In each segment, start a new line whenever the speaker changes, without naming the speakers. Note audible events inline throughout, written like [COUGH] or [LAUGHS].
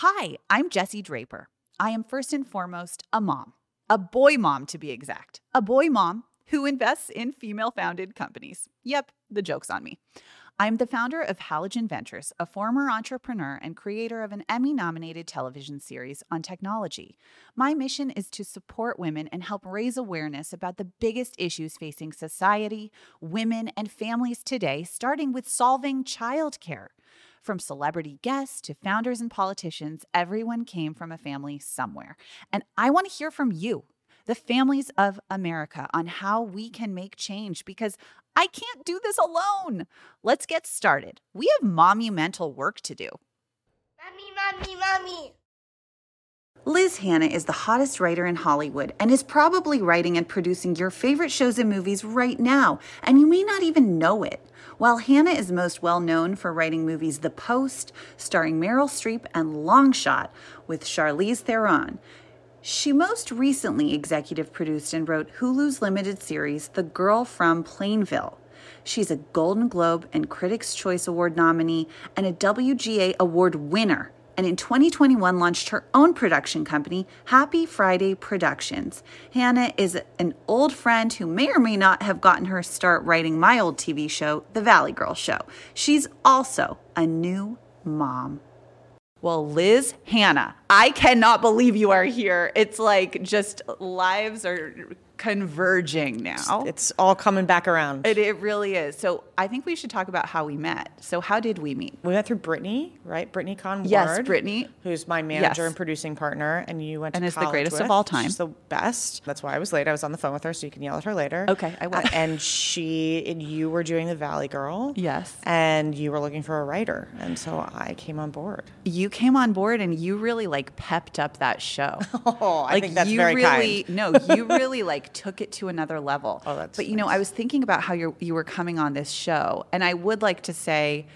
Hi, I'm Jesse Draper. I am first and foremost a mom, a boy mom to be exact, a boy mom who invests in female founded companies. Yep, the joke's on me. I'm the founder of Halogen Ventures, a former entrepreneur and creator of an Emmy nominated television series on technology. My mission is to support women and help raise awareness about the biggest issues facing society, women, and families today, starting with solving childcare. From celebrity guests to founders and politicians, everyone came from a family somewhere. And I want to hear from you, the families of America, on how we can make change because I can't do this alone. Let's get started. We have monumental work to do.
Mommy, mommy, mommy.
Liz Hannah is the hottest writer in Hollywood and is probably writing and producing your favorite shows and movies right now, and you may not even know it. While Hannah is most well known for writing movies The Post, starring Meryl Streep, and Longshot with Charlize Theron, she most recently executive produced and wrote Hulu's limited series The Girl from Plainville. She's a Golden Globe and Critics' Choice Award nominee and a WGA Award winner and in 2021 launched her own production company, Happy Friday Productions. Hannah is an old friend who may or may not have gotten her start writing my old TV show, The Valley Girl Show. She's also a new mom. Well, Liz Hannah, I cannot believe you are here. It's like just lives are converging now.
It's all coming back around.
It, it really is. So I think we should talk about how we met. So how did we meet?
we went through Brittany, right? Brittany Kahan Ward.
Yes, Brittany.
Who's my manager
Yes.
and producing partner, and you went
And
to and
is the greatest of all time.
She's the best. That's why I was late. I was on the phone with her, so you can yell at her later.
Okay, I will.
And she and you were doing the Valley Girl.
Yes.
And you were looking for a writer, and so I came on board.
You came on board and you really like pepped up that show. [LAUGHS]
Oh, I
like
think that's
you
very
really
kind.
no, you [LAUGHS] really like took it to another level.
Oh, that's
But you know, I was thinking about how you you were coming on this show, and I would like to say,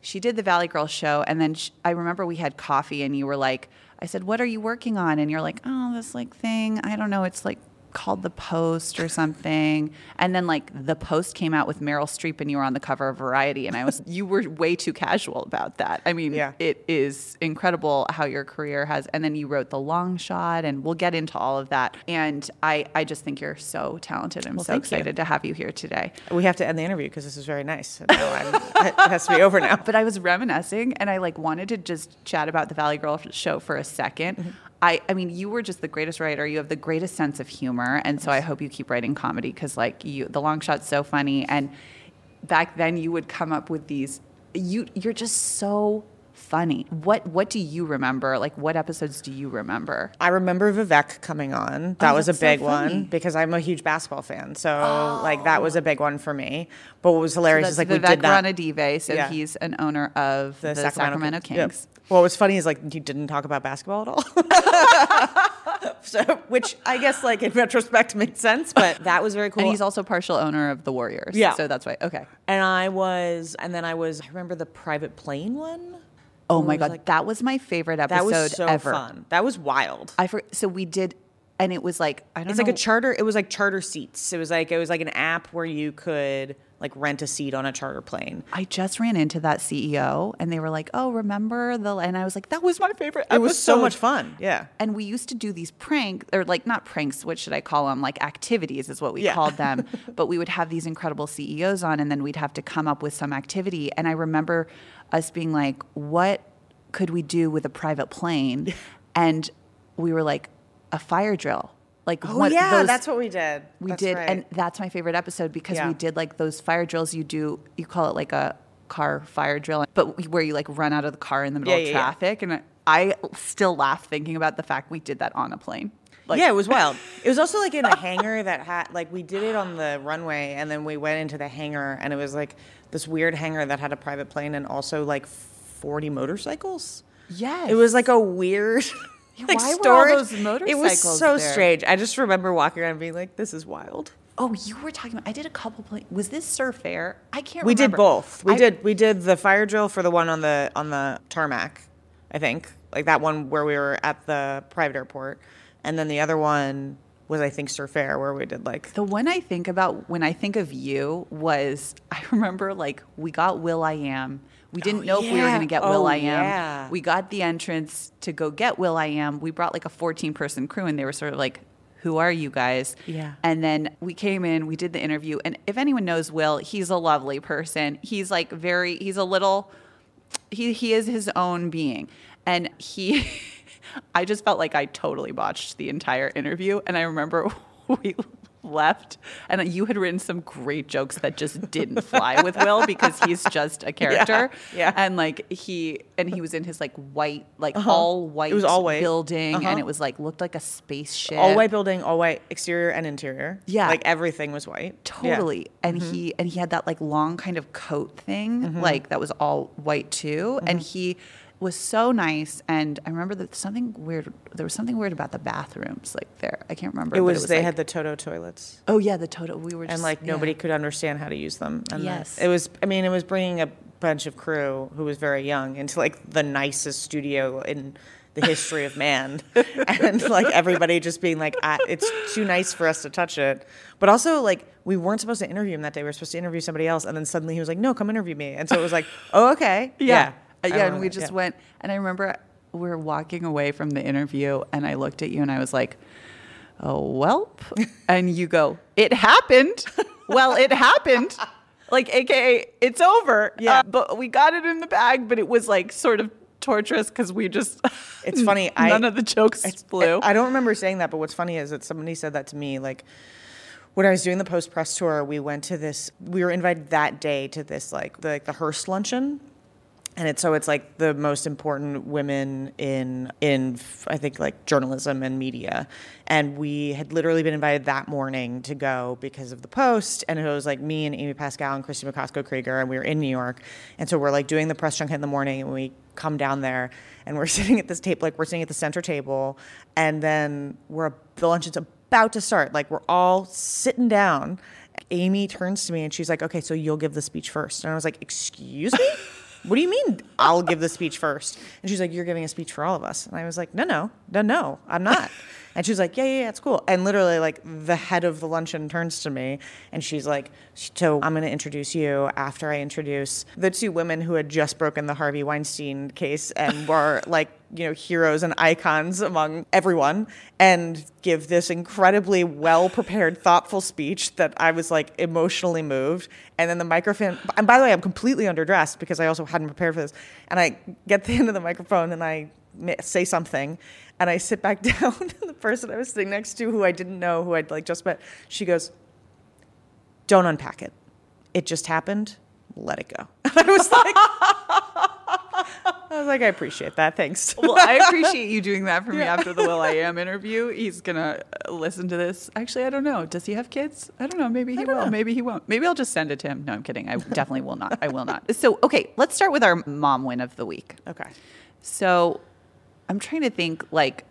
she did the Valley Girl show, and then sh I remember we had coffee, and you were like, I said, "What are you working on?" And you're like, "Oh, this like thing. I don't know. It's like." Called the post or something and then like the post came out with meryl streep and you were on the cover of variety and i was you were way too casual about that i mean
Yeah.
it is incredible how your career has and then you wrote the long shot and we'll get into all of that and i i just think you're so talented i'm so
thank you.
excited to have you here today
We have to end the interview because this is very nice. And now I'm, it has to be over now. [LAUGHS]
but i was reminiscing and i like wanted to just chat about the valley girl show for a 2nd I, I mean, you were just the greatest writer. You have the greatest sense of humor, and so I hope you keep writing comedy because, like, you, the long shot's so funny. And back then, you would come up with these. You, you're just so funny. What, what do you remember? Like, what episodes do you remember?
I remember Vivek coming on. That
Oh,
was a
that's so
big one because I'm a huge basketball fan. So oh. like that was a big one for me. But what was hilarious is like we
Vivek
did that.
Ranadive, so
Yeah.
he's an owner of the, Sacramento,
Kings. Yep. What was funny is like you didn't talk about basketball at all. [LAUGHS] so, which I guess like in retrospect made sense, but that was very cool.
And he's also partial owner of the Warriors.
Yeah.
So that's why. Okay.
and I was, and then I was. I remember the private plane one.
Oh my God.
like-
that was my favorite episode
That was so
ever.
fun. That was wild.
I for, so we did, and it was like I don't know.
It's
know.
like a charter. It was like charter seats. It was like it was like an app where you could like rent a seat on a charter plane.
I just ran into that CEO, and they were like, "Oh, remember the?" And I was like, "That was my favorite."
It was so much fun. Yeah.
And we used to do these prank or like not pranks, what should I call them? Like activities is what we
Yeah.
called them. [LAUGHS] but we would have these incredible CEOs on and then we'd have to come up with some activity. And I remember us being like, what could we do with a private plane? [LAUGHS] And we were like, a fire drill. Like
Oh
one-
yeah,
those-
that's what we did.
we
That's
did,
right.
and that's my favorite episode because
Yeah.
we did like those fire drills. You do, you call it like a car fire drill, but where you like run out of the car in the middle
Yeah,
of
yeah, yeah.
traffic. And I, still laugh thinking about the fact we did that on a plane. Like,
yeah, it was wild. [LAUGHS] It was also like in a hangar that had like we did it on the runway, and then we went into the hangar, and it was like this weird hangar that had a private plane and also like forty motorcycles.
Yes.
It was like a weird. [LAUGHS]
Yeah,
like
why were all
storage.
those
It was so
there?
strange. I just remember walking around being like, "This is wild."
Oh, you were talking about. I did a couple plane. Was this Surf Air? I can't. Remember.
We did both. We
I-
did we did the fire drill for the one on the on the tarmac, I think. Like that one where we were at the private airport. And then the other one was I think Surf Air where we did like
The one I think about when I think of you was I [LAUGHS] remember like we got will.i.am, We didn't oh, know if we were going to get
Oh,
will.i.am.
yeah.
We got the entrance to go get will.i.am. We brought like a 14 person crew, and they were sort of like, who are you guys?
Yeah.
And then we came in, we did the interview. And if anyone knows Will, he's a lovely person. He's like very, he's a little, he, he is his own being. And he, [LAUGHS] I just felt like I totally botched the entire interview. And I remember [LAUGHS] we left and you had written some great jokes that just didn't fly with Will [LAUGHS] because he's just a character.
yeah.
And like he, and he was in his like white, like all white
Uh-huh. was all white.
building.
Uh-huh.
And it was like, looked like a spaceship.
All white building, all white exterior and interior.
Yeah.
Like everything was white. Yeah. Mm-hmm.
Totally. And he and he had that like long kind of coat thing, like that was all white too. And
Mm-hmm.
he was so nice. And I remember that something weird. There was something weird about the bathrooms, like there. I can't remember.
It
but
was, they
like-
had the Toto toilets.
Oh yeah, the Toto. We were just
and like
yeah.
nobody could understand how to use them. And
Yes.
it was. I mean, it was bringing a bunch of crew who was very young into like the nicest studio in the history of man, [LAUGHS] and like everybody just being like, ah, "It's too nice for us to touch it." But also like we weren't supposed to interview him that day. We were supposed to interview somebody else, and then suddenly he was like, "No, come interview me." And so it was like, "Oh, okay,
Yeah.
yeah,
Yeah,
remember
and we
that,
just
yeah.
went and I remember we were walking away from the interview and I looked at you and I was like, Oh welp. [LAUGHS] and you go, It happened. well, it happened. Like AKA it's over.
Yeah.
Uh, but we got it in the bag, but it was like sort of torturous because we just [LAUGHS]
It's funny, I-
none of the jokes flew.
I don't remember saying that, but what's funny is that somebody said that to me. Like when I was doing the post press tour, we went to this. We were invited that day to this like the like the Hearst luncheon, and it's so it's like the most important women in in I think like journalism and media, and we had literally been invited that morning to go because of the post, and it was like me and Amy Pascal and Kristie Macosko Krieger, and we were in New York, and so we're like doing the press junket in the morning, and we come down there, and we're [LAUGHS] sitting at this table, like we're sitting at the center table, and then we're the luncheon's about to start, like we're all sitting down. Amy turns to me and she's like, "Okay, so you'll give the speech first. And I was like, "Excuse me." [LAUGHS] what do you mean I'll give the speech first? And she's like, you're giving a speech for all of us. And I was like, no, no, no, no, I'm not. [LAUGHS] And she was like, yeah, yeah, yeah, it's cool. And literally, like, the head of the luncheon turns to me and she's like, so I'm going to introduce you after I introduce the two women who had just broken the Harvey Weinstein case and [LAUGHS] were like, you know, heroes and icons among everyone and give this incredibly well prepared, thoughtful speech that I was like emotionally moved. And then the microphone, and by the way, I'm completely underdressed because I also hadn't prepared for this. And I get to the end of the microphone and I say something and I sit back [LAUGHS] down. and the person I was sitting next to, who I didn't know, who I'd like just met, she goes, Don't unpack it. It just happened. Let it go. [LAUGHS] I was like, I was like, I appreciate that. Thanks. [LAUGHS]
well, I appreciate you doing that for me after the Will I Am interview. He's gonna uh, listen to this. Actually, I don't know. Does he have kids? I don't know. Maybe he will.
know.
Maybe he won't. Maybe I'll just send it to him. No, I'm kidding. I definitely will not. I will not. So, okay, let's start with our mom win of the week.
Okay.
So, I'm trying to think like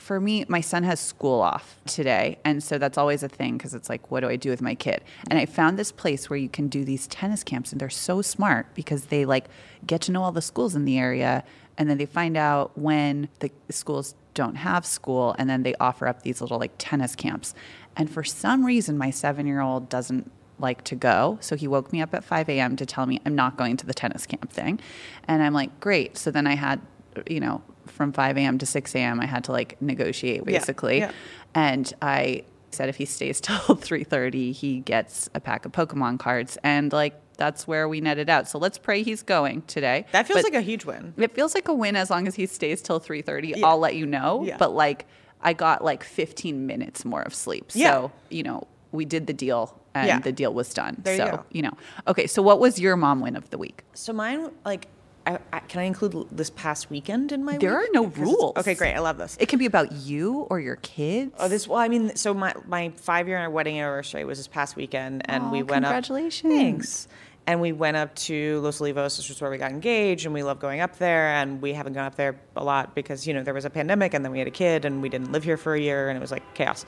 for me, my son has school off today. And so that's always a thing because it's like, what do I do with my kid? And I found this place where you can do these tennis camps, and they're so smart because they like get to know all the schools in the area. And then they find out when the schools don't have school, and then they offer up these little like tennis camps. And for some reason, my seven year old doesn't like to go. So he woke me up at 5 a.m. to tell me I'm not going to the tennis camp thing. And I'm like, great. So then I had, you know, from 5 a.m. to 6 a.m. I had to like negotiate basically.
yeah.
And I said if he stays [LAUGHS] till 3:30, he gets a pack of Pokemon cards and like that's where we netted out. So let's pray he's going today.
That feels
But
like a huge win.
it feels like a win as long as he stays till 3:30.
Yeah.
I'll let you know.
Yeah.
But like I got like 15 minutes more of sleep.
Yeah.
So, you know, we did the deal and
Yeah.
the deal was done.
There you
so,
go.
you know. Okay, so what was your mom win of the week?
So mine, like, I, I, can I include this past weekend in my?
There
week?
are no
Because
rules.
Okay, great. I love this.
It can be about you or your kids.
Oh, this. Well, I mean, so my my five year wedding anniversary was this past weekend, and
Aw,
we went
congratulations.
up. Thanks. And we went up to Los Olivos, which was where we got engaged, and we love going up there. And we haven't gone up there a lot because you know there was a pandemic, and then we had a kid, and we didn't live here for a year, and it was like chaos.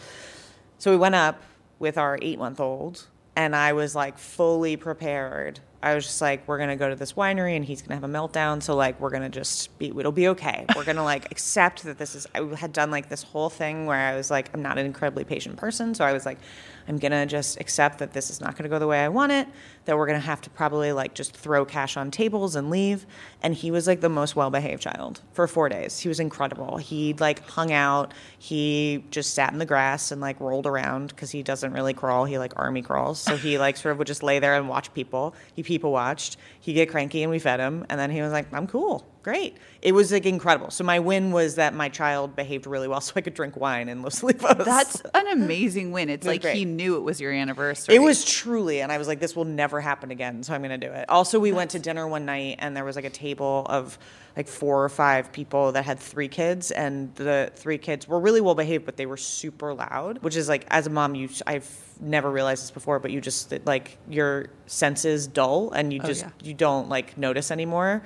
So we went up with our eight month old, and I was like fully prepared. I was just like, we're gonna go to this winery, and he's gonna have a meltdown. So like, we're gonna just be, it'll be okay. We're gonna like [LAUGHS] accept that this is. I had done like this whole thing where I was like, I'm not an incredibly patient person, so I was like, I'm gonna just accept that this is not gonna go the way I want it, that we're gonna have to probably like just throw cash on tables and leave. And he was like the most well behaved child for four days. He was incredible. He like hung out, he just sat in the grass and like rolled around because he doesn't really crawl. He like army crawls. So he like sort of would just lay there and watch people. He people watched. He get cranky and we fed him. And then he was like, I'm cool. Great. It was like incredible. So my win was that my child behaved really well [LAUGHS] so I could drink wine in Los Olivos.
That's an amazing win. It's
was
like
great.
he knew it was your anniversary.
It was truly, and I was like, this will never happen again, so I'm going to do it. Also, we went to dinner one night, and there was like a table of like four or five people that had three kids, and the three kids were really well behaved, but they were super loud, which is like, as a mom, you I've never realized this before, but you just like your senses dull, and you oh, just
yeah.
you don't like notice anymore.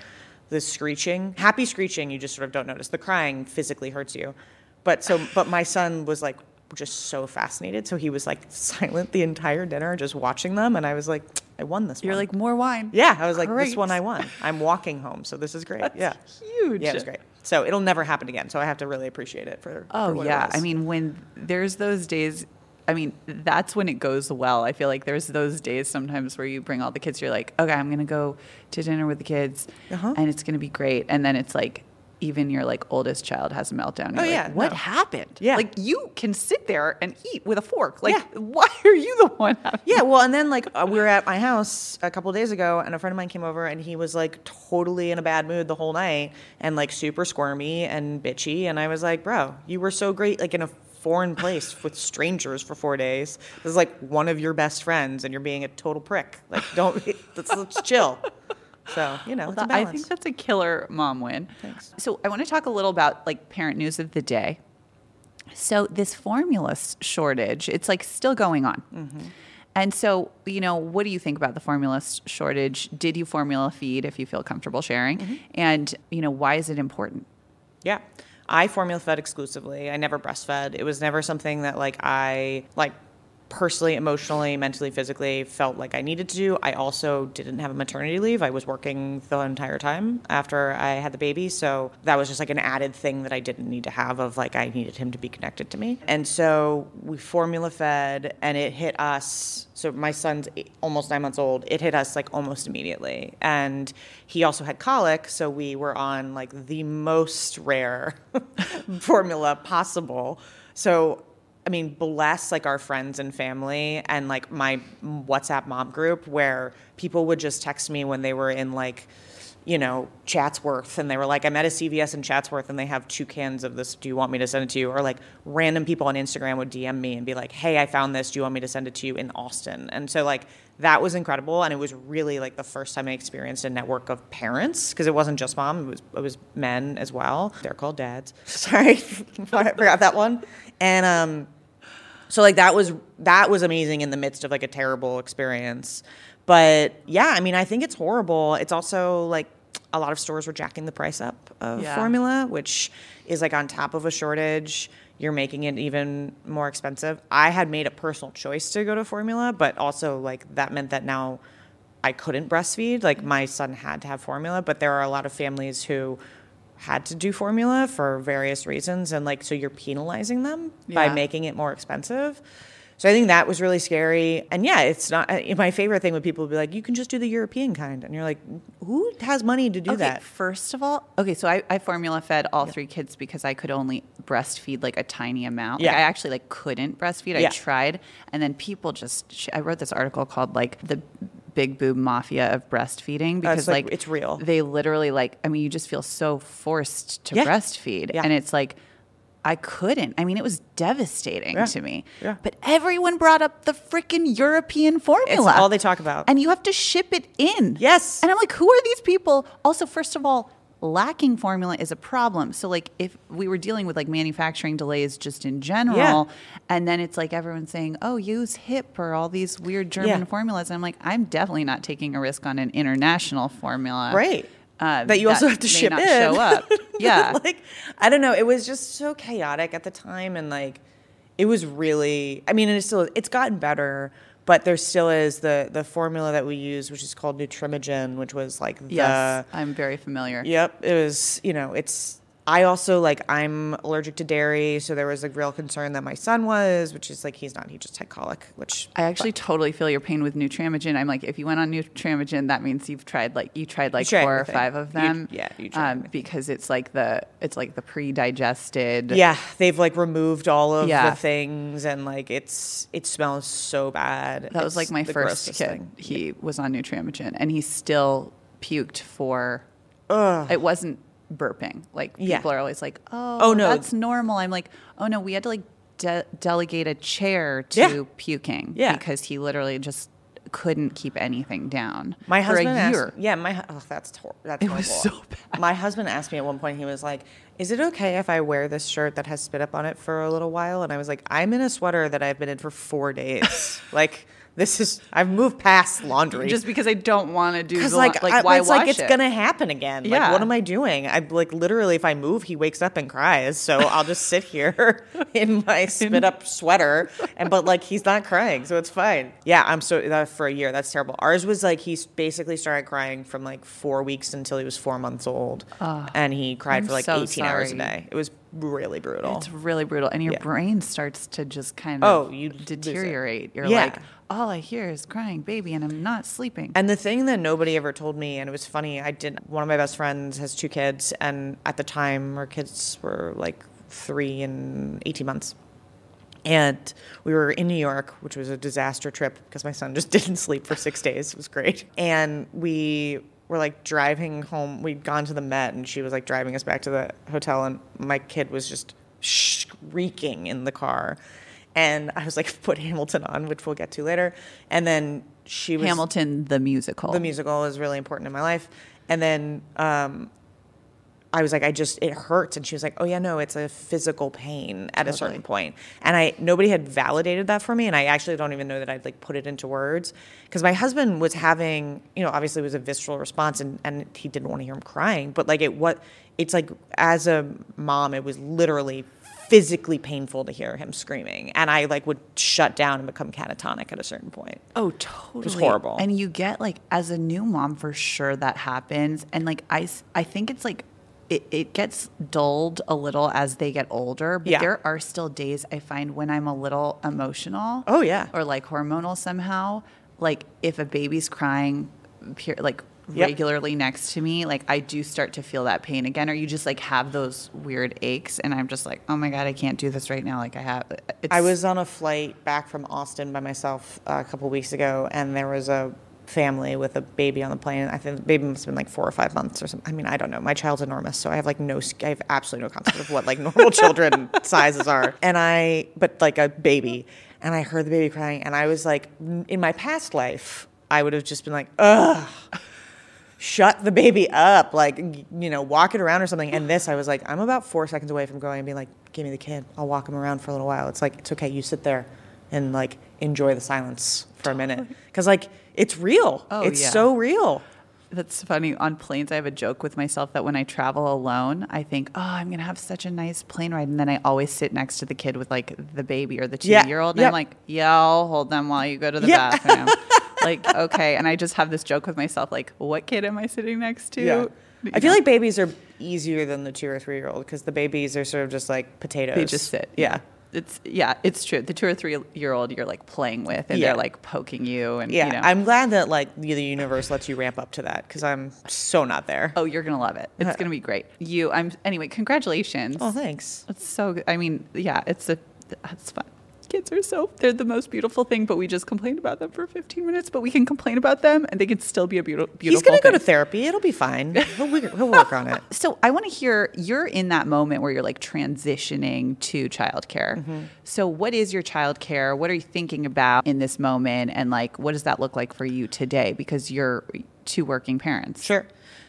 The screeching, happy screeching, you just sort of don't notice. The crying physically hurts you. But so, [SIGHS] but my son was like just so fascinated. So he was like [LAUGHS] silent the entire dinner, just watching them. And I was like, I won this one.
You're
one.
like more wine.
yeah, I was like, this one I won. I'm walking home. So this is great. yeah.
huge.
Yeah, it was great. So it'll never happen again. So I have to really appreciate it for.
Oh
for
yeah. I mean when there's those days, I mean that's when it goes well. I feel like there's those days sometimes where you bring all the kids. You're like, okay, I'm gonna go to dinner with the kids,
Uh-huh.
and it's gonna be great. And then it's like. Even your like oldest child has a meltdown. You're
Oh,
like,
yeah,
what
no.
happened?
Yeah.
like you can sit there and eat with a fork. Like,
Yeah.
why [LAUGHS] are you the one? Having
Yeah, well, and then like uh, we were at my house a couple of days ago, and a friend of mine came over, and he was like totally in a bad mood the whole night, and like super squirmy and bitchy, and I was like, bro, you were so great, like in a foreign place [LAUGHS] with strangers for four days. This is like one of your best friends, and you're being a total prick. Like, don't [LAUGHS] let's, let's chill. So you know, balance.
I think that's a killer mom win.
Thanks.
So I want to talk a little about like parent news of the day. So this formula shortage, it's like still going on.
Mm-hmm.
And so, you know, what do you think about the formula shortage? Did you formula feed if you feel comfortable sharing?
Mm-hmm.
And, you know, why is it important?
Yeah. I formula fed exclusively. I never breastfed. It was never something that like I like personally, emotionally, mentally, physically felt like I needed to do. I also didn't have a maternity leave. I was working the entire time after I had the baby, so that was just like an added thing that I didn't need to have of like I needed him to be connected to me. And so we formula fed and it hit us so my son's eight- almost 9 months old. It hit us like almost immediately. And he also had colic, so we were on like the most rare [LAUGHS] formula possible. So I mean, bless like our friends and family and like my WhatsApp mom group where people would just text me when they were in like, you know, Chatsworth and they were like, I'm at a CVS in Chatsworth and they have two cans of this. Do you want me to send it to you? Or like random people on Instagram would DM me and be like, hey, I found this. Do you want me to send it to you in Austin? And so like that was incredible. And it was really like the first time I experienced a network of parents because it wasn't just mom, it was, it was men as well. They're called dads. [LAUGHS] Sorry, [LAUGHS] I forgot that one. And, um, so like that was that was amazing in the midst of like a terrible experience. But yeah, I mean, I think it's horrible. It's also like a lot of stores were jacking the price up of
Yeah.
formula, which is like on top of a shortage, you're making it even more expensive. I had made a personal choice to go to formula, but also like that meant that now I couldn't breastfeed. Like my son had to have formula, but there are a lot of families who had to do formula for various reasons and like so you're penalizing them by making it more expensive. So I think that was really scary. And yeah, it's not uh, my favorite thing when people be like, you can just do the European kind. And you're like, who has money to do
okay,
that?
First of all, okay, so I, I formula fed all three kids because I could only breastfeed like a tiny amount. Like,
Yeah.
I actually like couldn't breastfeed. I tried, and then people just. I wrote this article called like the big boob mafia of breastfeeding because
like,
like,
it's real.
They literally like. I mean, you just feel so forced to
Yeah.
breastfeed,
Yeah.
and it's like. I couldn't. I mean, it was devastating
Yeah.
to me.
Yeah.
But everyone brought up the freaking European formula.
It's all they talk about.
And you have to ship it in.
Yes.
And I'm like, who are these people? Also, first of all, lacking formula is a problem. So, like, if we were dealing with like manufacturing delays just in general,
Yeah.
and then it's like everyone's saying, oh, use HiPP or all these weird German
Yeah.
formulas. I'm like, I'm definitely not taking a risk on an international formula.
Right.
Uh,
that you also have to ship
not
in.
show up. [LAUGHS] Yeah. [LAUGHS]
like I don't know. It was just so chaotic at the time, and like it was really. I mean, and it's still it's gotten better, but there still is the the formula that we use, which is called Nutramigen, which was like the
yes. I'm very familiar.
Yep, it was. You know, it's I also like I'm allergic to dairy, so there was a real concern that my son was, which is like he's not, he just had colic, which
I actually totally feel your pain with Nutramigen. I'm like, if you went on Nutramigen, that means you've tried like you tried like
tried
four or five of
You-
them.
yeah, you tried
um, because it's like the it's like the pre-digested.
yeah, they've like removed all of
Yeah.
the things and like it's it smells so bad.
That was
It's
like my first kid.
thing.
He was on Nutramigen, and he still puked for. It wasn't burping. Like
Yeah.
people are always like, "Oh,
Oh, no.
that's normal." I'm like, "Oh no, we had to like de- delegate a chair to
Yeah.
puking
Yeah.
because he literally just couldn't keep anything down
My
for
husband
a year."
asked, yeah, my oh, that's hor- that's
It
horrible.
was so bad.
My husband asked me at one point. He was like, "Is it okay if I wear this shirt that has spit up on it for a little while?" And I was like, "I'm in a sweater that I've been in for four days. [LAUGHS] like this is I've moved past laundry."
just because I don't want to do
because like,
like
I,
why
it's like it's
it?
gonna happen again. Like
Yeah.
what am I doing? I like literally if I move, he wakes up and cries. So I'll just sit here [LAUGHS] in my [LAUGHS] spit up sweater, and but like he's not crying, so it's fine. Yeah, I'm so that for a year. That's terrible. Ours was like he basically started crying from like four weeks until he was four months old, and he cried
I'm
for like
so
18 hours a day. It was really brutal.
It's really brutal, and your
Yeah.
brain starts to just kind oh, of
Oh, you
deteriorate. You're
Yeah.
like, all I hear is crying baby, and I'm not sleeping.
And the thing that nobody ever told me, and it was funny, I did. One of my best friends has two kids, and at the time, her kids were like three and eighteen months. And we were in New York, which was a disaster trip because my son just [LAUGHS] didn't sleep for six days. It was great. And we were like driving home. We'd gone to the Met, and she was like driving us back to the hotel, and my kid was just shrieking in the car. And I was like, [LAUGHS] put Hamilton on, which we'll get to later. And then she was
Hamilton the musical.
the musical is really important in my life. And then um, I was like, I just it hurts, and she was like, Oh yeah, no, it's a physical pain at a certain point. And I nobody had validated that for me, and I actually don't even know that I'd like put it into words because my husband was having, you know, obviously it was a visceral response, and and he didn't want to hear him crying, but like it what it's like as a mom, it was literally physically painful to hear him screaming and i like would shut down and become catatonic at a certain point
Oh, totally.
horrible.
And you get like as a new mom for sure that happens. And like i i think it's like it, it gets dulled a little as they get older. But
Yeah.
there are still days I find when I'm a little emotional.
Oh, yeah.
Or like hormonal somehow. Like if a baby's crying, like
Yep.
regularly next to me, like I do start to feel that pain again, or you just like have those weird aches, and I'm just like, oh my god, I can't do this right now. Like I have. It's,
I was on a flight back from Austin by myself uh, a couple weeks ago, and there was a family with a baby on the plane. I think the baby must have been like four or five months or something. I mean, I don't know. My child's enormous, so I have like no, I have absolutely no concept of what like normal [LAUGHS] children sizes are. And I, but like a baby, and I heard the baby crying, and I was like, in my past life, I would have just been like, ugh. Shut the baby up, like you know, walk it around or something. And this, I was like, I'm about four seconds away from going and being like, "Give me the kid. I'll walk him around for a little while." It's like it's okay. You sit there and like enjoy the silence for a minute [LAUGHS] because like it's real.
Oh,
it's
yeah.
so real.
That's funny. On planes, I have a joke with myself that when I travel alone, I think, oh, I'm going to have such a nice plane ride. And then I always sit next to the kid with like the baby or the two
Yeah,
year old. And
yep.
I'm like, yeah, I'll hold them while you go to the
Yeah.
bathroom. [LAUGHS] like, okay. And I just have this joke with myself like, what kid am I sitting next to?
Yeah. I feel like babies are easier than the two or three year old because the babies are sort of just like potatoes.
they just sit.
Yeah.
It's, yeah, it's true. The two or three year old you're like playing with and
Yeah.
they're like poking you. And,
Yeah.
you know,
I'm glad that like the universe lets you ramp up to that because I'm so not there.
oh, you're going to love it. It's uh-huh. going to be great. You, I'm, anyway, congratulations.
oh thanks.
It's so good. I mean, yeah, it's a it's fun. Kids are so they're the most beautiful thing, but we just complained about them for 15 minutes, but we can complain about them and they can still be a beautiful beautiful
He's gonna go to therapy. It'll be fine. [LAUGHS] He'll, he'll work on it.
so I want to hear you're in that moment where you're like transitioning to childcare.
Mm-hmm.
So what is your childcare? What are you thinking about in this moment and like what does that look like for you today because you're two working parents?
Sure.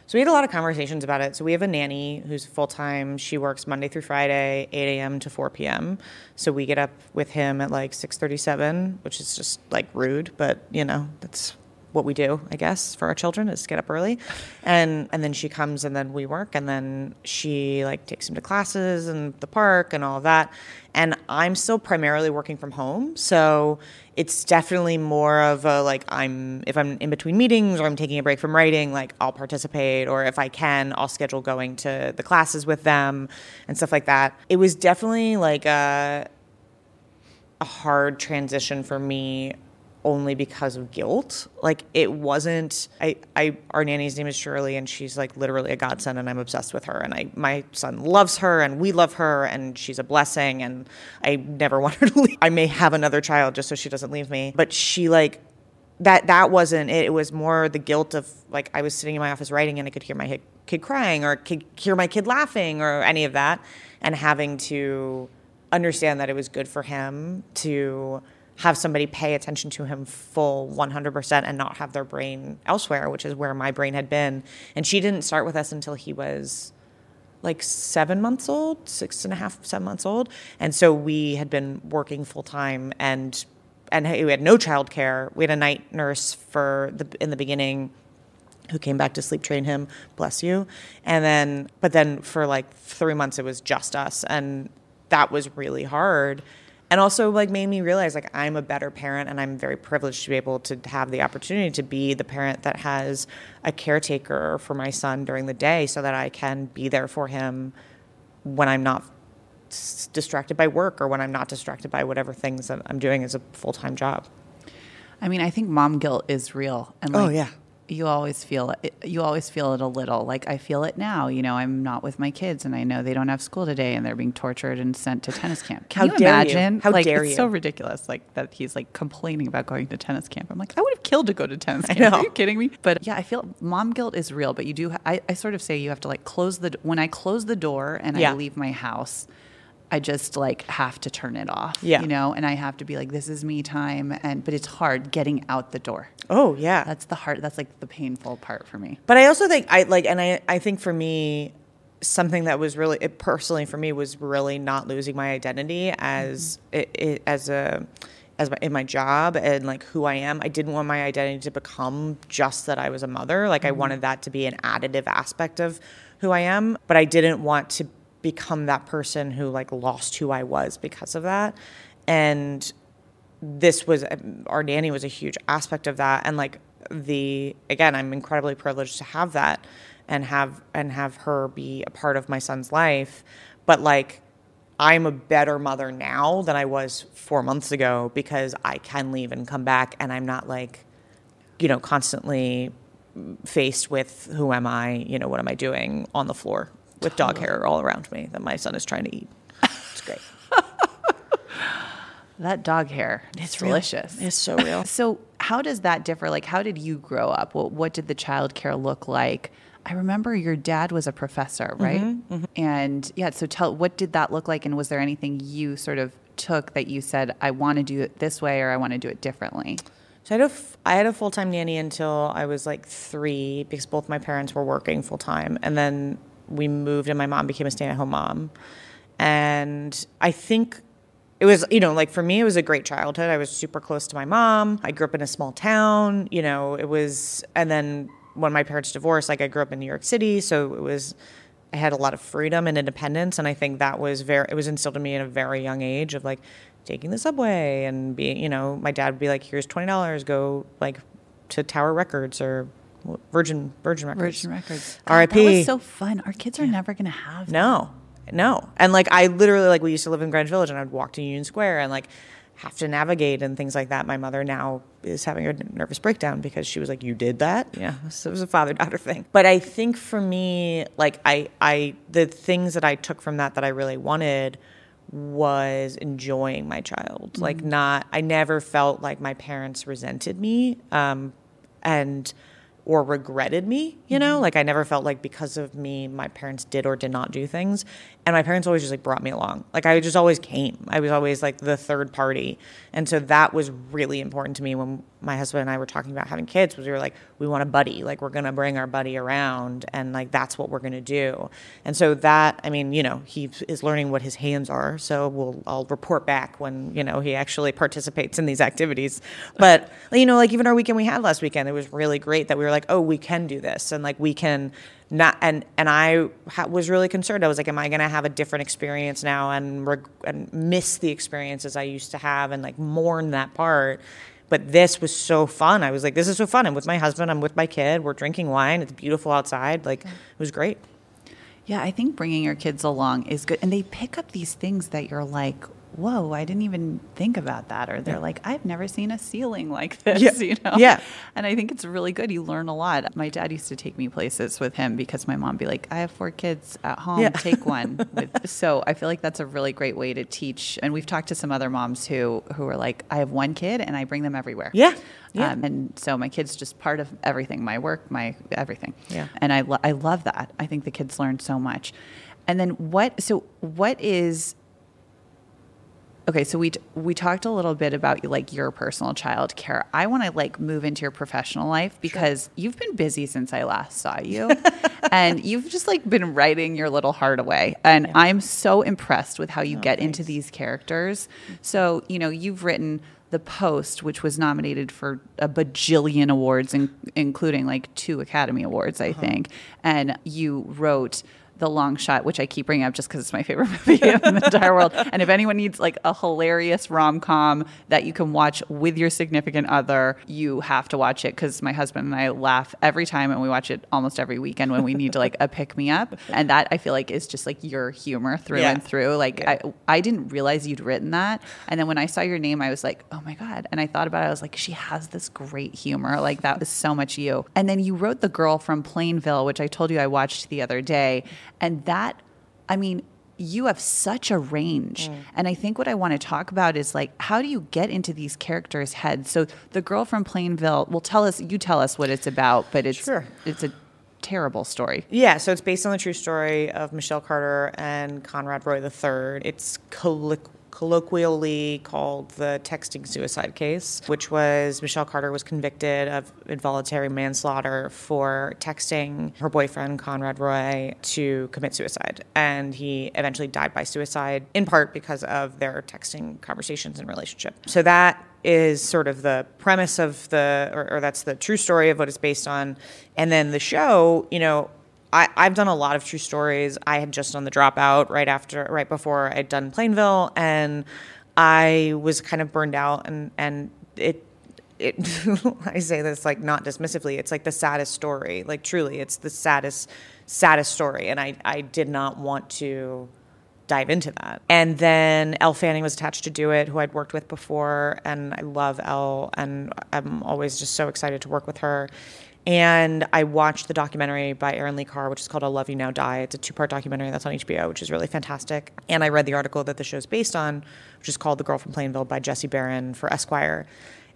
So we had a lot of conversations about it. So we have a nanny who's full time. She works Monday through Friday, 8 a.m. to 4 p.m. So we get up with him at like 6:37, which is just like rude, but you know that's what we do, I guess, for our children is get up early. And and then she comes and then we work and then she like takes him to classes and the park and all of that. And I'm still primarily working from home. So it's definitely more of a like I'm if I'm in between meetings or I'm taking a break from writing, like I'll participate or if I can, I'll schedule going to the classes with them and stuff like that. It was definitely like a a hard transition for me only because of guilt. Like it wasn't I, I our nanny's name is Shirley and she's like literally a godsend and I'm obsessed with her and I my son loves her and we love her and she's a blessing and I never [LAUGHS] want her to leave. I may have another child just so she doesn't leave me. But she like that that wasn't it. It was more the guilt of like I was sitting in my office writing and I could hear my kid crying or could hear my kid laughing or any of that and having to understand that it was good for him to have somebody pay attention to him full 100% and not have their brain elsewhere, which is where my brain had been. And she didn't start with us until he was like seven months old, six and a half, seven months old. And so we had been working full time and and we had no childcare. We had a night nurse for the in the beginning who came back to sleep train him, bless you. And then but then for like 3 months it was just us and that was really hard and also like made me realize like I'm a better parent and I'm very privileged to be able to have the opportunity to be the parent that has a caretaker for my son during the day so that I can be there for him when I'm not distracted by work or when I'm not distracted by whatever things that I'm doing as a full-time job.
I mean, I think mom guilt is real and
Oh,
like
yeah.
You always feel it you always feel it a little. Like i feel it now you know i'm not with my kids and i know they don't have school today and they're being tortured and sent to tennis camp. Can
How
you
dare you.
imagine?
How
like
dare
it's
you.
so ridiculous like that he's like complaining about going to tennis camp. I'm like i would have killed to go to tennis camp. Are you kidding me? But yeah i feel mom guilt is real but you do ha- I, I sort of say you have to like close the d- when i close the door and
Yeah.
i leave my house I just like have to turn it off,
Yeah.
you know, and I have to be like, this is me time, and but it's hard getting out the door.
Oh, yeah.
That's the hard. That's like the painful part for me.
But I also think I like, and I, I think for me, something that was really it personally for me was really not losing my identity as mm-hmm. it, it, as a as my, in my job and like who I am. I didn't want my identity to become just that I was a mother. Like I mm-hmm. wanted that to be an additive aspect of who I am, but I didn't want to become that person who like lost who I was because of that. And this was our nanny was a huge aspect of that. And like the again i'm incredibly privileged to have that and have and have her be a part of my son's life. But like i'm a better mother now than i was four months ago because i can leave and come back. And i'm not like you know constantly faced with who am i you know what am i doing on the floor with dog hair all around me that my son is trying to eat it's great [LAUGHS]
That dog hair, it's
real.
delicious.
it's so real [LAUGHS]
So, how does that differ? Like, how did you grow up? What, what did the childcare look like? I remember your dad was a professor, right?
Mm-hmm,
And yeah, so tell what did that look like? And was there anything you sort of took that you said, I want to do it this way or I want to do it differently?
So I had a, f- I had a full time nanny until I was like three because both my parents were working full time. And then we moved and my mom became a stay at home mom. And I think it was, you know, like for me, it was a great childhood. I was super close to my mom. I grew up in a small town, you know, it was, and then when my parents divorced, like I grew up in New York City. So it was, I had a lot of freedom and independence. And I think that was very, it was instilled in me at a very young age of like taking the subway and being, you know, my dad would be like, here's $20, go like to Tower Records or Virgin, Virgin Records.
Virgin Records.
R.I.P.
That was so fun. Our kids are never going to have that.
No, no. And like I literally like we used to live in Greenwich Village and I'd walk to Union Square and like have to navigate and things like that. My mother now is having a nervous breakdown because she was like, "You did that?" Yeah, [LAUGHS] so it was a father daughter thing. But I think for me, like I, I the things that I took from that that I really wanted was enjoying my child. Like not, I never felt like my parents resented me, um, and or regretted me, you know? Mm-hmm. Like I never felt like because of me my parents did or did not do things. And my parents always just like brought me along. Like I just always came. I was always like the third party. And so that was really important to me when my husband and I were talking about having kids was we were like we want a buddy. Like we're going to bring our buddy around and like that's what we're going to do. And so that I mean, you know, he is learning what his hands are. So we'll I'll report back when, you know, he actually [LAUGHS] participates in these activities. But you know, like even our weekend we had last weekend, it was really great that we were like, "Oh, we can do this." And like we can not and and I ha- was really concerned. I was like, "Am I going to have a different experience now and reg- and miss the experiences I used to have and like mourn that part?" But this was so fun. I was like, "This is so fun." I'm with my husband. I'm with my kid. We're drinking wine. It's beautiful outside. Like it was great.
Yeah, I think bringing your kids along is good. And they pick up these things that you're like, whoa, I didn't even think about that. Or they're like, I've never seen a ceiling like this,
Yeah. [LAUGHS]
you know?
Yeah.
And I think it's really good. You learn a lot. My dad used to take me places with him because my mom would be like, I have four kids at home,
Yeah.
take one. [LAUGHS] with, so I feel like that's a really great way to teach. And we've talked to some other moms who, who are like, I have one kid and I bring them everywhere.
Yeah. Yeah.
Um, and so my kids just part of everything, my work, my everything.
Yeah.
And I, lo- I love that. I think the kids learn so much. And then what, so what is, okay, so we, we talked a little bit about like your personal child care. I want to like move into your professional life because you've been busy since I last saw you [LAUGHS] and you've just like been writing your little heart away. And I'm so impressed with how you oh, get into these characters. Mm-hmm. So, you know, you've written the Post, which was nominated for a bajillion awards, in, including like two Academy Awards, I uh-huh. think. And you wrote The Long Shot, which I keep bringing up just because it's my favorite [LAUGHS] movie in the entire world. And if anyone needs like a hilarious rom com that you can watch with your significant other, you have to watch it because my husband and I laugh every time, and we watch it almost every weekend when we need to like a pick me up. And that I feel like is just like your humor through
Yeah.
and through. Like I, I didn't realize you'd written that, and then when I saw your name, I was like, oh my god! And I thought about it. I was like, she has this great humor. Like that was so much you. And then you wrote the girl from Plainville, which I told you I watched the other day, and that, I mean. You have such a range. Mm. And I think what I want to talk about is like, how do you get into these characters' heads? So, the girl from Plainville, well, tell us, you tell us what it's about, but it's,
Sure.
it's a terrible story.
Yeah, so it's based on the true story of Michelle Carter and Conrad Roy III. It's colloq- colloquially called the texting suicide case, which was Michelle Carter was convicted of involuntary manslaughter for texting her boyfriend Conrad Roy to commit suicide, and he eventually died by suicide in part because of their texting conversations and relationship. So that is sort of the premise of the, or, or that's the true story of what it's based on. And then the show, you know, I, I've done a lot of true stories. I had just done the dropout right after, right before I'd done Plainville, and I was kind of burned out, and and it. It, [LAUGHS] I say this like not dismissively. It's like the saddest story. Like truly, it's the saddest, saddest story. And I, I did not want to dive into that. And then Elle Fanning was attached to do it, who I'd worked with before, and I love Elle, and I'm always just so excited to work with her. And I watched the documentary by Erin Lee Carr, which is called "I Love You Now Die." It's a two-part documentary that's on HBO, which is really fantastic. And I read the article that the show's based on, which is called "The Girl from Plainville" by Jesse Barron for Esquire.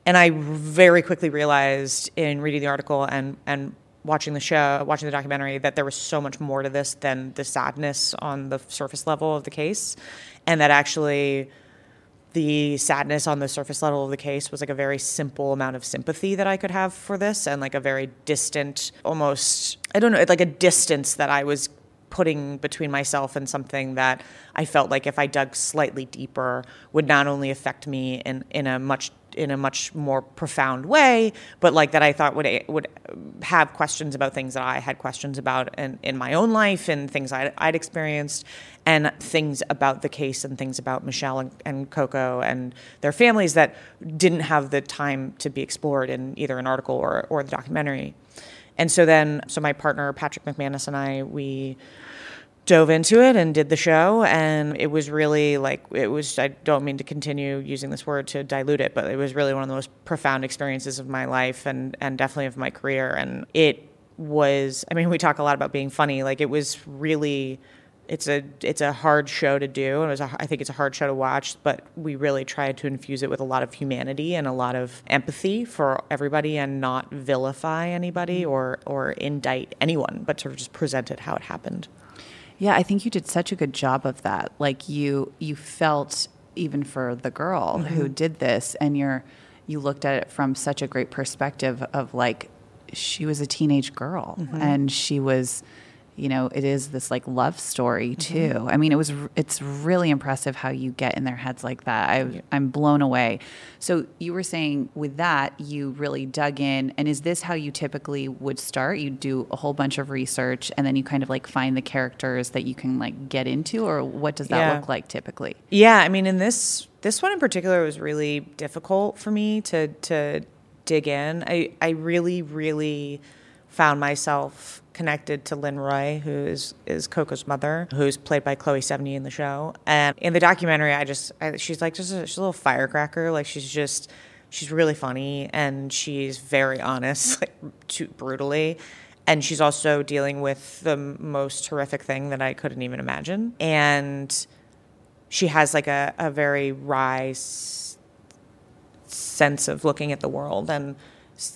And I very quickly realized in reading the article and and watching the show, watching the documentary, that there was so much more to this than the sadness on the surface level of the case, and that actually the sadness on the surface level of the case was like a very simple amount of sympathy that I could have for this, and like a very distant, almost I don't know, like a distance that I was putting between myself and something that I felt like if I dug slightly deeper would not only affect me in in a much in a much more profound way, but like that I thought would eh, would have questions about things that I had questions about in, in my own life and things I'd, I'd experienced, and things about the case and things about Michelle and, and Coco and their families that didn't have the time to be explored in either an article or or the documentary. And so then, so my partner Patrick Macmanus and I, we dove into it and did the show and it was really like it was i don't mean to continue using this word to dilute it but it was really one of the most profound experiences of my life and and definitely of my career and it was i mean we talk a lot about being funny like it was really it's a it's a hard show to do, and it was a, I think it's a hard show to watch. But we really tried to infuse it with a lot of humanity and a lot of empathy for everybody, and not vilify anybody or or indict anyone, but of just present it how it happened.
Yeah, I think you did such a good job of that. Like you you felt even for the girl who mm-hmm. did this and you're you looked at it from such a great perspective of like she was a teenage girl mm-hmm. and she was you know it is this like love story mm-hmm. too. I mean it was it's really impressive how you get in their heads like that. I, i'm blown away. So you were saying with that you really dug in and is this how you typically would start? You do a whole bunch of research and then you kind of like find the characters that you can like get into or what does that
Yeah.
look like typically?
Yeah, I mean, in this this one in particular was really difficult for me to to dig in. I I really really found myself connected to Lynn Roy, who is is Coco's mother, who's played by Chloe Sevigny in the show. And in the documentary, I just I, she's like just a, she's a little firecracker. Like she's just she's really funny and she's very honest, [LAUGHS] like too brutally. And she's also dealing with the most horrific thing that I couldn't even imagine. And she has like a, a very wry sense of looking at the world and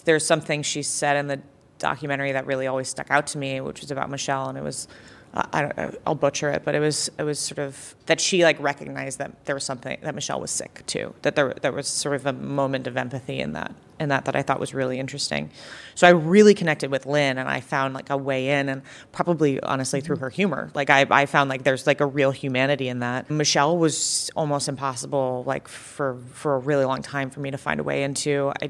there's something she said in the documentary that really always stuck out to me which was about michelle and it was I don't, I'll butcher it, but it was it was sort of that she like recognized that there was something that Michelle was sick too. That there there was sort of a moment of empathy in that in that that I thought was really interesting. So I really connected with Lynn, and I found like a way in, and probably honestly through her humor. Like I I found like there's like a real humanity in that. Michelle was almost impossible like for for a really long time for me to find a way into. I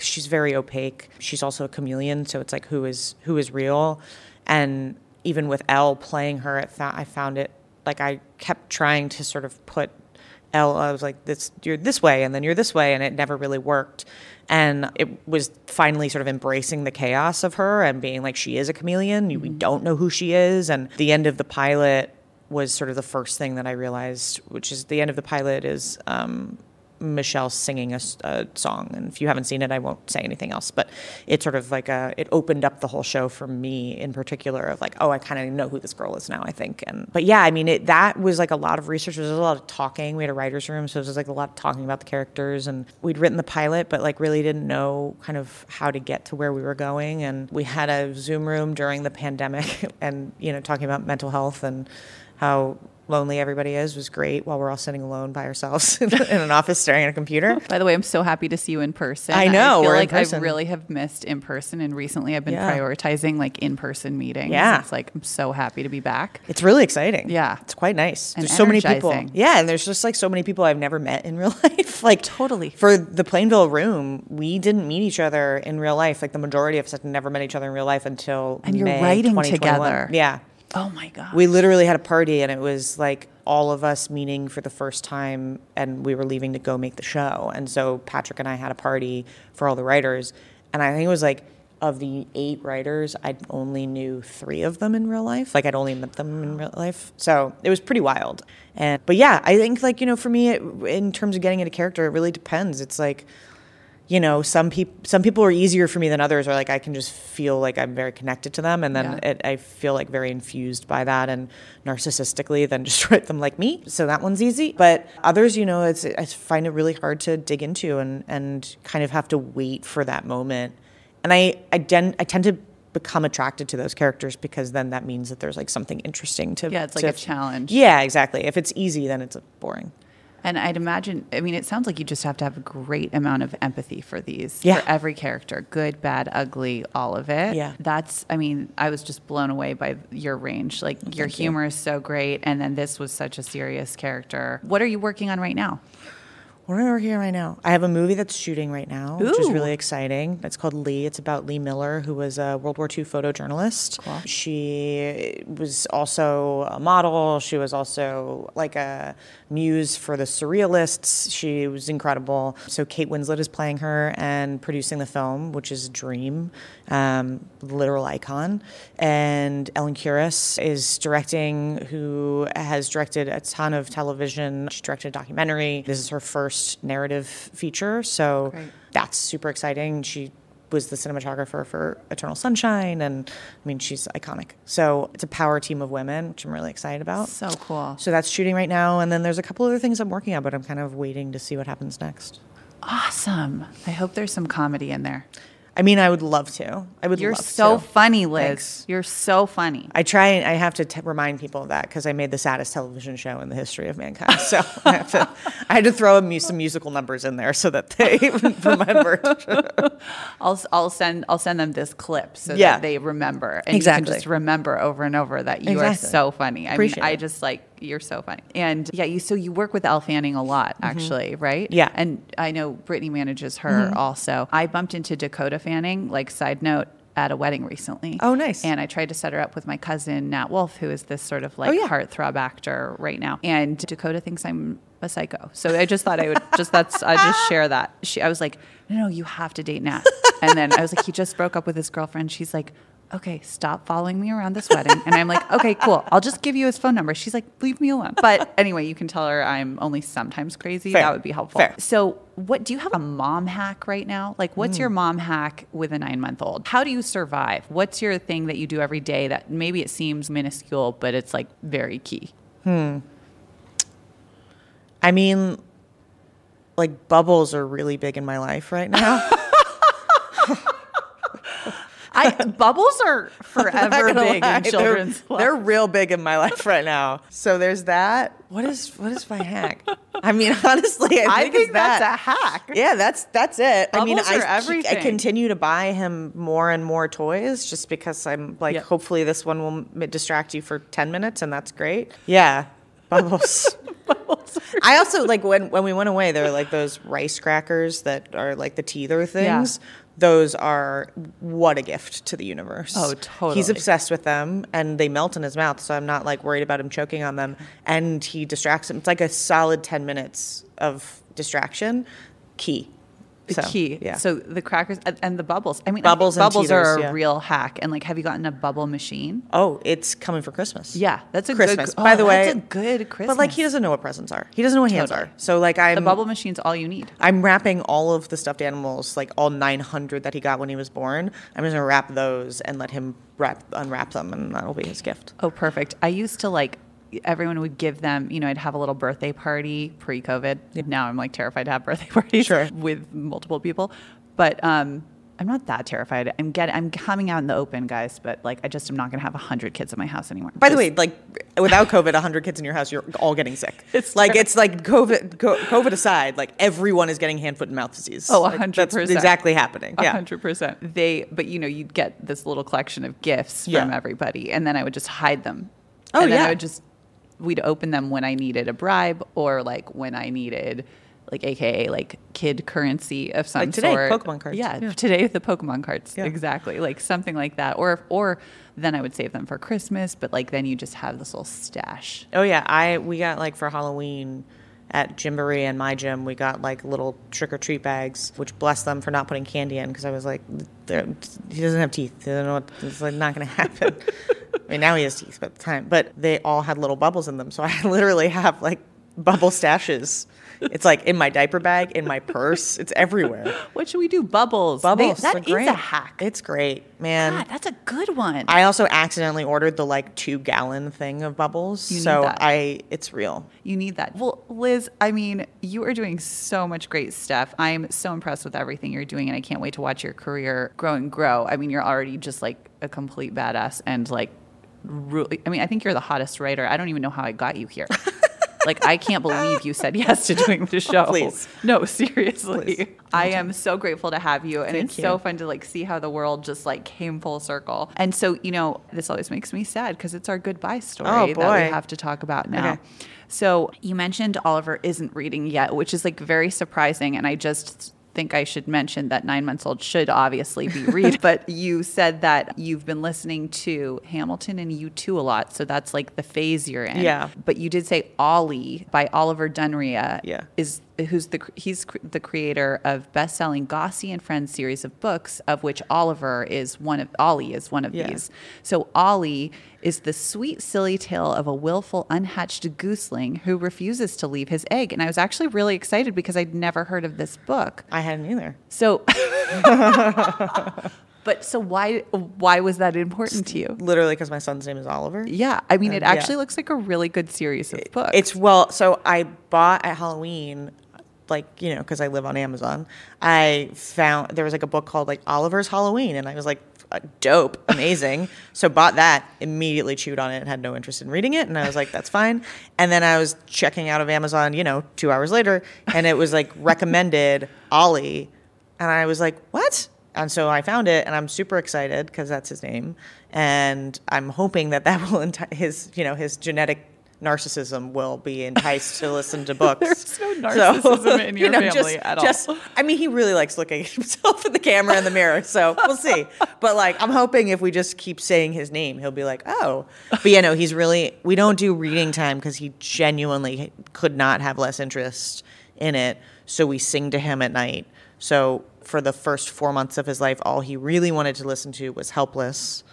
she's very opaque. She's also a chameleon, so it's like who is who is real, and even with Elle playing her, it fa- I found it like I kept trying to sort of put Elle. I was like, "This you're this way, and then you're this way," and it never really worked. And it was finally sort of embracing the chaos of her and being like, she is a chameleon. We don't know who she is. And the end of the pilot was sort of the first thing that I realized, which is the end of the pilot is um, Michelle singing a song. And if you haven't seen it, I won't say anything else. But it sort of like a, it opened up the whole show for me in particular of like, oh, I kind of know who this girl is now, I think. And but yeah, I mean, it, that was like a lot of research. There was a lot of talking. We had a writer's room, so it was like a lot of talking about the characters. And we'd written the pilot, but like really didn't know kind of how to get to where we were going. And we had a Zoom room during the pandemic, [LAUGHS] and you know, talking about mental health and how lonely everybody is was great while we're all sitting alone by ourselves [LAUGHS] in an office staring at a computer. [LAUGHS]
By the way, I'm so happy to see you in person.
I know,
I feel like I really have missed in person, and recently I've been
Yeah.
prioritizing like in person meetings.
Yeah.
it's like I'm so happy to be back.
It's really exciting.
Yeah.
It's quite nice.
And
there's so many people. Yeah, and there's just like so many people I've never met in [LAUGHS] real life. like
Totally.
For the Plainville room, we didn't meet each other in real life. Like the majority of us had never met each other in real life until
And you're writing together.
Yeah.
Oh my god!
We literally had a party and it was like all of us meeting for the first time and we were leaving to go make the show. And so Patrick and I had a party for all the writers. And I think it was like of the eight writers, I only knew three of them in real life. Like I'd only met them in real life. So it was pretty wild. And but yeah, I think like, you know, for me it, in terms of getting into character, it really depends. It's like you know, some people some people are easier for me than others, or like I can just feel like I'm very connected to them, and then
Yeah.
it, I feel like very infused by that and narcissistically, then just [LAUGHS] write them like me. So that one's easy. But others, you know, it's I find it really hard to dig into and and kind of have to wait for that moment. And I I, den- I tend to become attracted to those characters because then that means that there's like something interesting to
Yeah, it's like
to-
a challenge.
Yeah, exactly. If it's easy, then it's boring.
And I'd imagine, I mean, it sounds like you just have to have a great amount of empathy for these,
Yeah.
for every character, good, bad, ugly, all of it.
Yeah.
That's, I mean, I was just blown away by your range. Like, your humor is so great. And then this was such a serious character. What are you working on right now?
I working right now? I have a movie that's shooting right now, which is really exciting. It's called Lee. It's about Lee Miller, who was a World War II photojournalist.
Cool.
She was also a model. She was also like a muse for the surrealists. She was incredible. So Kate Winslet is playing her and producing the film, which is a dream, um, literal icon. And Ellen Kuras is directing, who has directed a ton of television. She directed a documentary. This is her first narrative feature, so
Great.
that's super exciting. She was the cinematographer for Eternal Sunshine, and I mean she's iconic. So it's a power team of women, which I'm really excited about.
So cool.
So that's shooting right now, and then there's a couple other things I'm working on, but I'm kind of waiting to see what happens next.
Awesome. I hope there's some comedy in there.
I mean, I would love to. I would. Love to.
You're so
to.
funny, Liz.
Thanks.
You're so funny.
I try I have to t- remind people of that because I made the saddest television show in the history of mankind. So I have to, I had to throw a mu- some musical numbers in there so that they [LAUGHS] remembered. [LAUGHS]
I'll I'll send I'll send them this clip so
Yeah.
that they remember and you can just remember over and over that you
Exactly.
are so funny. I
Appreciate
mean, I just like you're so funny. And yeah, you so you work with Elle Fanning a lot actually, right?
Mm-hmm. Yeah. Mm-hmm.
And I know Brittany manages her also. I bumped into Dakota Fanning, like side note, at a wedding recently.
Oh, nice.
And I tried to set her up with my cousin Nat Wolff, who is this sort of like
Oh, yeah.
heartthrob actor right now. And Dakota thinks I'm a psycho. So I just thought I would just that's I just [LAUGHS] share that. She I was like, no, no, you have to date Nat. [LAUGHS] And then I was like, he just broke up with his girlfriend. She's like, okay, stop following me around this wedding. And I'm like, okay, cool. I'll just give you his phone number. She's like, leave me alone. But anyway, you can tell her I'm only sometimes crazy.
Fair.
That would be helpful.
Fair.
So, what do you have a mom hack right now? Like, what's
Hmm.
your mom hack with a nine month old? How do you survive? What's your thing that you do every day that maybe it seems minuscule, but it's like very key? Hmm.
I mean, like bubbles are really big in my life right now. [LAUGHS]
I [LAUGHS] bubbles are forever big
lie,
in
they're-
children's
They're, real big in my life right now. So there's that. What is what is my hack? I mean, [LAUGHS] honestly, I think,
I think that's
that.
a hack.
Yeah, that's that's it. I mean,
Bubbles
I, I continue to buy him more and more toys just because I'm like,
Yeah.
hopefully this one will distract you for ten minutes, and that's great. Yeah, bubbles. bubbles. [LAUGHS] [LAUGHS] I also like when when we went away. There were like those rice crackers that are like the teether things. Those are what a gift to the universe.
Oh, totally.
He's obsessed with them, and they melt in his mouth. So I'm not like worried about him choking on them. And he distracts him. It's like a solid ten minutes of distraction. Key.
The
So,
key.
Yeah.
So the crackers and, the bubbles. I mean, I
Bubbles and
bubbles are a
yeah.
real hack. And like, have you gotten a bubble machine?
oh, it's coming for Christmas.
Yeah, that's a
Christmas.
Good,
By
oh,
the way,
that's a good Christmas.
But like he doesn't know what presents are. He doesn't know what hands
Totally.
are. So like I'm
The bubble machine's all you need.
I'm wrapping all of the stuffed animals, like all 900 that he got when he was born. I'm just gonna wrap those and let him wrap unwrap them, and that'll be his gift.
Oh, perfect. I used to like everyone would give them, you know, I'd have a little birthday party pre-COVID. Now I'm like terrified to have [LAUGHS] birthday parties
Sure.
with multiple people. But um I'm not that terrified. I'm getting I'm coming out in the open, guys, but like I just am not going to have 100 kids in my house anymore.
By the way, like without COVID, 100 kids in your house, you're all getting sick. [LAUGHS]
It's
like it's like COVID. COVID aside, like everyone is getting hand, foot, and mouth disease.
Oh,
Like,
100%.
That's exactly happening.
A
Yeah.
hundred percent. They, but you know, you'd get this little collection of gifts
Yeah.
from everybody, and then I would just hide them.
Oh,
and then
yeah.
I would just we'd open them when I needed a bribe or like when I needed like AKA like kid currency of some
Like today,
sort.
Pokemon cards.
Yeah,
Yeah.
today the Pokemon cards.
Yeah.
Exactly. Like something like that. Or or then I would save them for Christmas, but like then you just have this little stash.
Oh yeah, I we got like for Halloween at Gymboree and my gym, we got like little trick or treat bags, which bless them for not putting candy in because I was like, he doesn't have teeth. He doesn't know what it's like not going [LAUGHS] to happen. I mean, now he has teeth, but at the time, but they all had little bubbles in them, so I [LAUGHS] literally have like bubble stashes. It's like in my diaper bag, in my purse. It's everywhere.
What should we do? Bubbles. They-
Bubbles.
that
they're
is
great.
a hack.
It's great, man.
God, that's a good one.
I also accidentally ordered the like two gallon thing of bubbles,
You
so
that.
I it's real.
You need that. Well, Liz, I mean, you are doing so much great stuff. I'm so impressed with everything you're doing, and I can't wait to watch your career grow and grow. I mean, you're already just like a complete badass, and like, really, I mean, I think you're the hottest writer. I don't even know how I got you here. [LAUGHS] like, I can't believe you said yes to doing the [LAUGHS] show.
Please.
No, seriously.
Please.
I am so grateful to have you, and
Thank
it's so fun to like see how the world just like came full circle. And so, you know, this always makes me sad because it's our goodbye story
Oh,
that we have to talk about now.
Okay.
So you mentioned Oliver isn't reading yet, which is like very surprising. And I just think I should mention that nine months old should obviously be read. [LAUGHS] but you said that you've been listening to Hamilton and U2 a lot. So that's like the phase you're in.
Yeah.
But you did say Ollie by Olivier Dunrea
Yeah.
is who's the he's the creator of best-selling Gossie and Friends series of books, of which Oliver is one of Ollie is one of
Yeah.
these. So Ollie is the sweet, silly tale of a willful, unhatched gooseling who refuses to leave his egg. And I was actually really excited because I'd never heard of this book.
I hadn't either.
So, [LAUGHS] but so why why was that important to you?
Literally, because my son's name is Oliver.
Yeah, I mean, it
Uh, yeah.
actually looks like a really good series of books.
It's well, so I bought at Halloween, like you know, because I live on Amazon. I found there was like a book called like Oliver's Halloween, and I was like, uh, dope, [LAUGHS] amazing. so bought that, immediately chewed on it, and had no interest in reading it, and I was like, that's fine. And then I was checking out of Amazon, you know, two hours later, and it was like [LAUGHS] recommended Ollie, and I was like, what? And so I found it, and I'm super excited because that's his name, and I'm hoping that that will [LAUGHS] enti- his you know his genetic narcissism will be enticed to listen to [LAUGHS] books.
There's no narcissism in [LAUGHS] your family
just,
at all.
just, I mean, he really likes looking at [LAUGHS] himself in the camera in the mirror, so we'll see. But like, I'm hoping if we just keep saying his name, he'll be like, oh. But yeah, no, he's really. We don't do reading time because he genuinely could not have less interest in it. So we sing to him at night. So for the first four months of his life, all he really wanted to listen to was "Helpless,"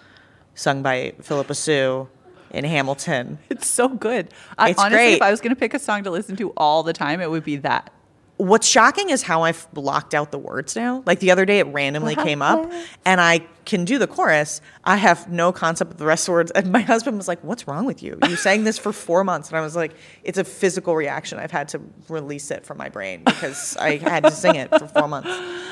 sung by Phillipa Soo in Hamilton.
It's so good. I,
It's
honestly,
great.
if I was going to pick a song to listen to all the time, it would be that.
What's shocking is how I've blocked out the words now. Like the other day, it randomly uh-huh. came up, and I can do the chorus. I have no concept of the rest of the words. And my [LAUGHS] husband was like, "What's wrong with you? You sang this for four months." And I was like, "It's a physical reaction. I've had to release it from my brain because I had to sing it for four months."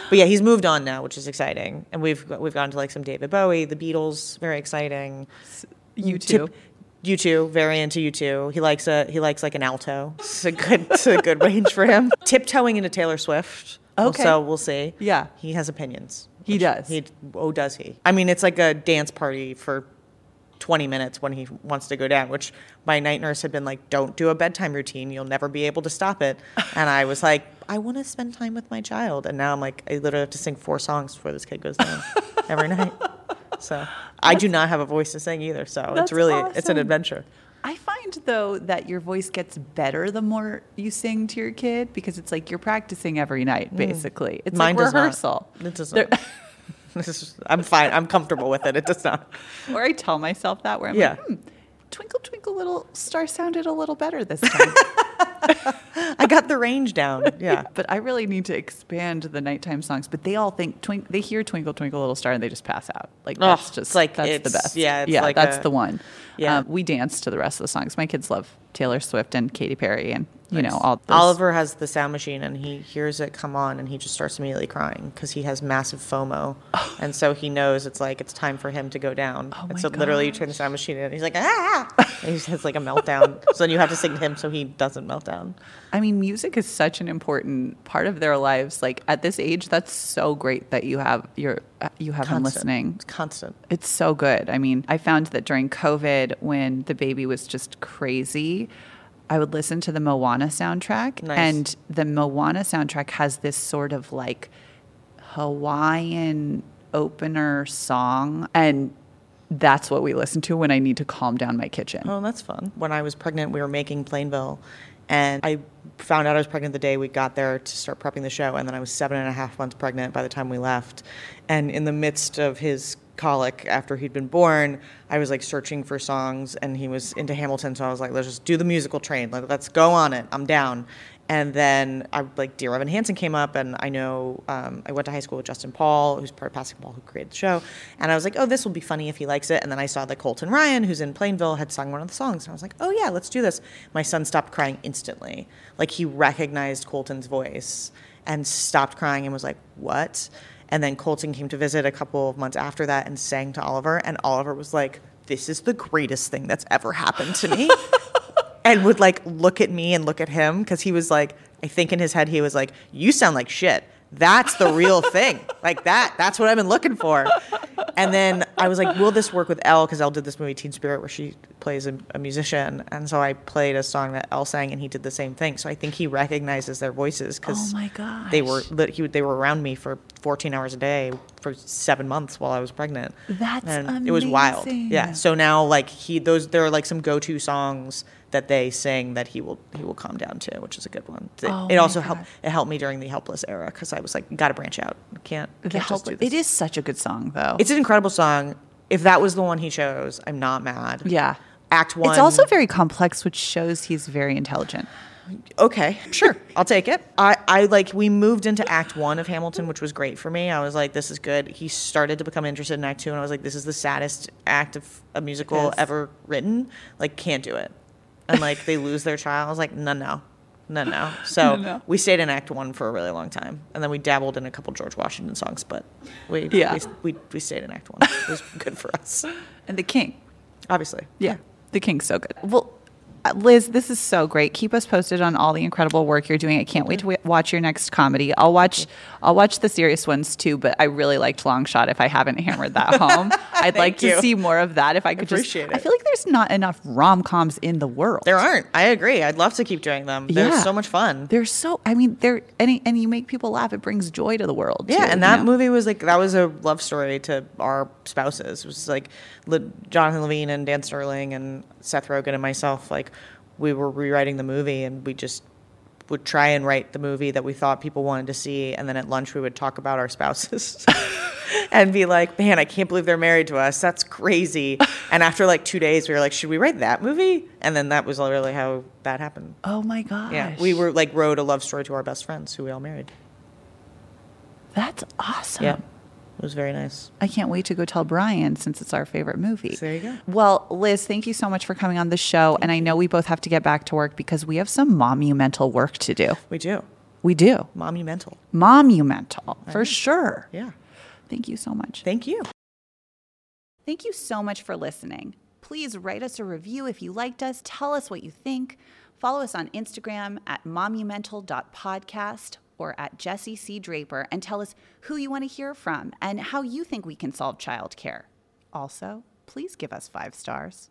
But yeah, he's moved on now, which is exciting. And we've we've gone to like some David Bowie, the Beatles, very exciting.
You
Tip- U2, very into U2. He likes a he likes like an alto. It's a good it's a good range for him. [LAUGHS] Tiptoeing into Taylor Swift.
Okay.
So we'll see.
Yeah.
He has opinions.
He does.
He oh does he? I mean, it's like a dance party for 20 minutes when he wants to go down, which my night nurse had been like, "Don't do a bedtime routine. You'll never be able to stop it." [LAUGHS] And I was like, "I want to spend time with my child." And now I'm like, I literally have to sing four songs before this kid goes down [LAUGHS] every night. So I do not have a voice to sing either. So it's really it's an adventure.
I find though that your voice gets better the more you sing to your kid because it's like you're practicing every night, basically. It's
Mm. Mine
like
does not.
rehearsal.
It does not. [LAUGHS] [LAUGHS] Is, I'm fine. I'm comfortable with it. It does not.
or I tell myself that where I'm
Yeah.
like, hmm, twinkle twinkle little star sounded a little better this time. [LAUGHS]
I got the range down. Yeah. [LAUGHS]
but I really need to expand the nighttime songs. But they all think twink. They hear "Twinkle Twinkle Little Star" and they just pass out. Like
Ugh,
that's just
like-
that's the best.
yeah, it's
yeah,
like
that's
a-
the one.
Yeah.
Um, we dance to the rest of the songs. My kids love Taylor Swift and Katy Perry, and you know all. Those.
Oliver has the sound machine and he hears it come on and he just starts immediately crying because he has massive FOMO. and so he knows it's like it's time for him to go down.
Oh
and
my
so literally you turn the sound machine in and he's like, ah! [LAUGHS] and he has like a meltdown. so then you have to sing to him so he doesn't melt down.
I mean, music is such an important part of their lives. Like at this age, that's so great that you have your uh, you have them
Constant.
listening.
It's constant.
It's so good. I mean, I found that during COVID, when the baby was just crazy, I would listen to the Moana soundtrack.
Nice.
And the Moana soundtrack has this sort of like Hawaiian opener song. And that's what we listen to when I need to calm down my kitchen.
Oh, that's fun. When I was pregnant, we were making Plainville, and I found out I was pregnant the day we got there to start prepping the show, and then I was seven and a half months pregnant by the time we left. And in the midst of his colic after he'd been born, I was like searching for songs, and he was into Hamilton, so I was like, let's just do the musical train. Like, let's go on it. I'm down. And then I like Dear Evan Hansen came up, and I know um, I went to high school with Justin Paul, who's part of Passing who created the show. And I was like, oh, this will be funny if he likes it. And then I saw that Colton Ryan, who's in Plainville, had sung one of the songs, and I was like, oh yeah, let's do this. My son stopped crying instantly, like he recognized Colton's voice and stopped crying and was like, what? And then Colton came to visit a couple of months after that and sang to Oliver, and Oliver was like, this is the greatest thing that's ever happened to me [LAUGHS] and would like look at me and look at him because he was like, I think in his head he was like, "You sound like shit." That's the real thing. Like that. That's what I've been looking for. And then I was like, will this work with Elle? Because Elle did this movie, Teen Spirit, where she plays a, a musician. And so I played a song that Elle sang, and he did the same thing. So I think he recognizes their voices because
Oh
they were he, they were around me for 14 hours a day for seven months while I was pregnant.
That's
and it was wild. Yeah. So now like he those there are like some go to songs that they sing that he will he will calm down to, which is a good one. It,
Oh
it also
God.
helped it helped me during the helpless era because I was like, gotta branch out. Can't, can't just
help,
do this.
it is such a good song though.
It's an incredible song. If that was the one he chose, I'm not mad.
yeah.
Act one.
It's also very complex, which shows he's very intelligent.
okay, sure, [LAUGHS] I'll take it. I, I like we moved into Act One of Hamilton, which was great for me. I was like, this is good. He started to become interested in Act Two, and I was like, this is the saddest act of a musical
Yes.
ever written. Like, can't do it. And like they lose their child. I was like, no, no, no, no. [LAUGHS] So
no.
we stayed in Act One for a really long time, and then we dabbled in a couple George Washington songs, but we
Yeah.
we, we, we stayed in Act One. It was [LAUGHS] good for us,
And the king.
obviously.
Yeah. The king's so good. Well, Uh, Liz, this is so great. Keep us posted on all the incredible work you're doing. I can't wait to watch your next comedy. I'll watch I'll watch the serious ones too, but I really liked Long Shot if I haven't hammered that home. [LAUGHS] I'd like to see more of that if I could
Appreciate
just I feel like there's not enough rom-coms in the world.
There aren't. I agree. I'd love to keep doing them. They're
Yeah.
so much fun.
They're so I mean, they're and, and you make people laugh. It brings joy to the world.
Yeah,
too,
and
you
that
know?
movie was like that was a love story to our spouses. It was like Le- Jonathan Levine and Dan Sterling and Seth Rogen and myself. Like we were rewriting the movie, and we just would try and write the movie that we thought people wanted to see, and then at lunch we would talk about our spouses. [LAUGHS] And be like, man, I can't believe they're married to us. That's crazy. [LAUGHS] And after like two days, we were like, should we write that movie? And then that was really how that happened.
Oh my gosh.
Yeah, we were like wrote a love story to our best friends who we all married.
That's awesome.
Yeah, it was very nice.
I can't wait to go tell Brian since it's our favorite movie.
So there you go.
Well, Liz, thank you so much for coming on the show. And I know we both have to get back to work because we have some monumental work to do.
We do.
We do.
Monumental.
Monumental, for sure.
Yeah.
Thank you so much.
Thank you.
Thank you so much for listening. Please write us a review if you liked us. Tell us what you think. Follow us on Instagram at momumental.podcast or at Jesse C. Draper and tell us who you want to hear from and how you think we can solve childcare. Also, please give us five stars.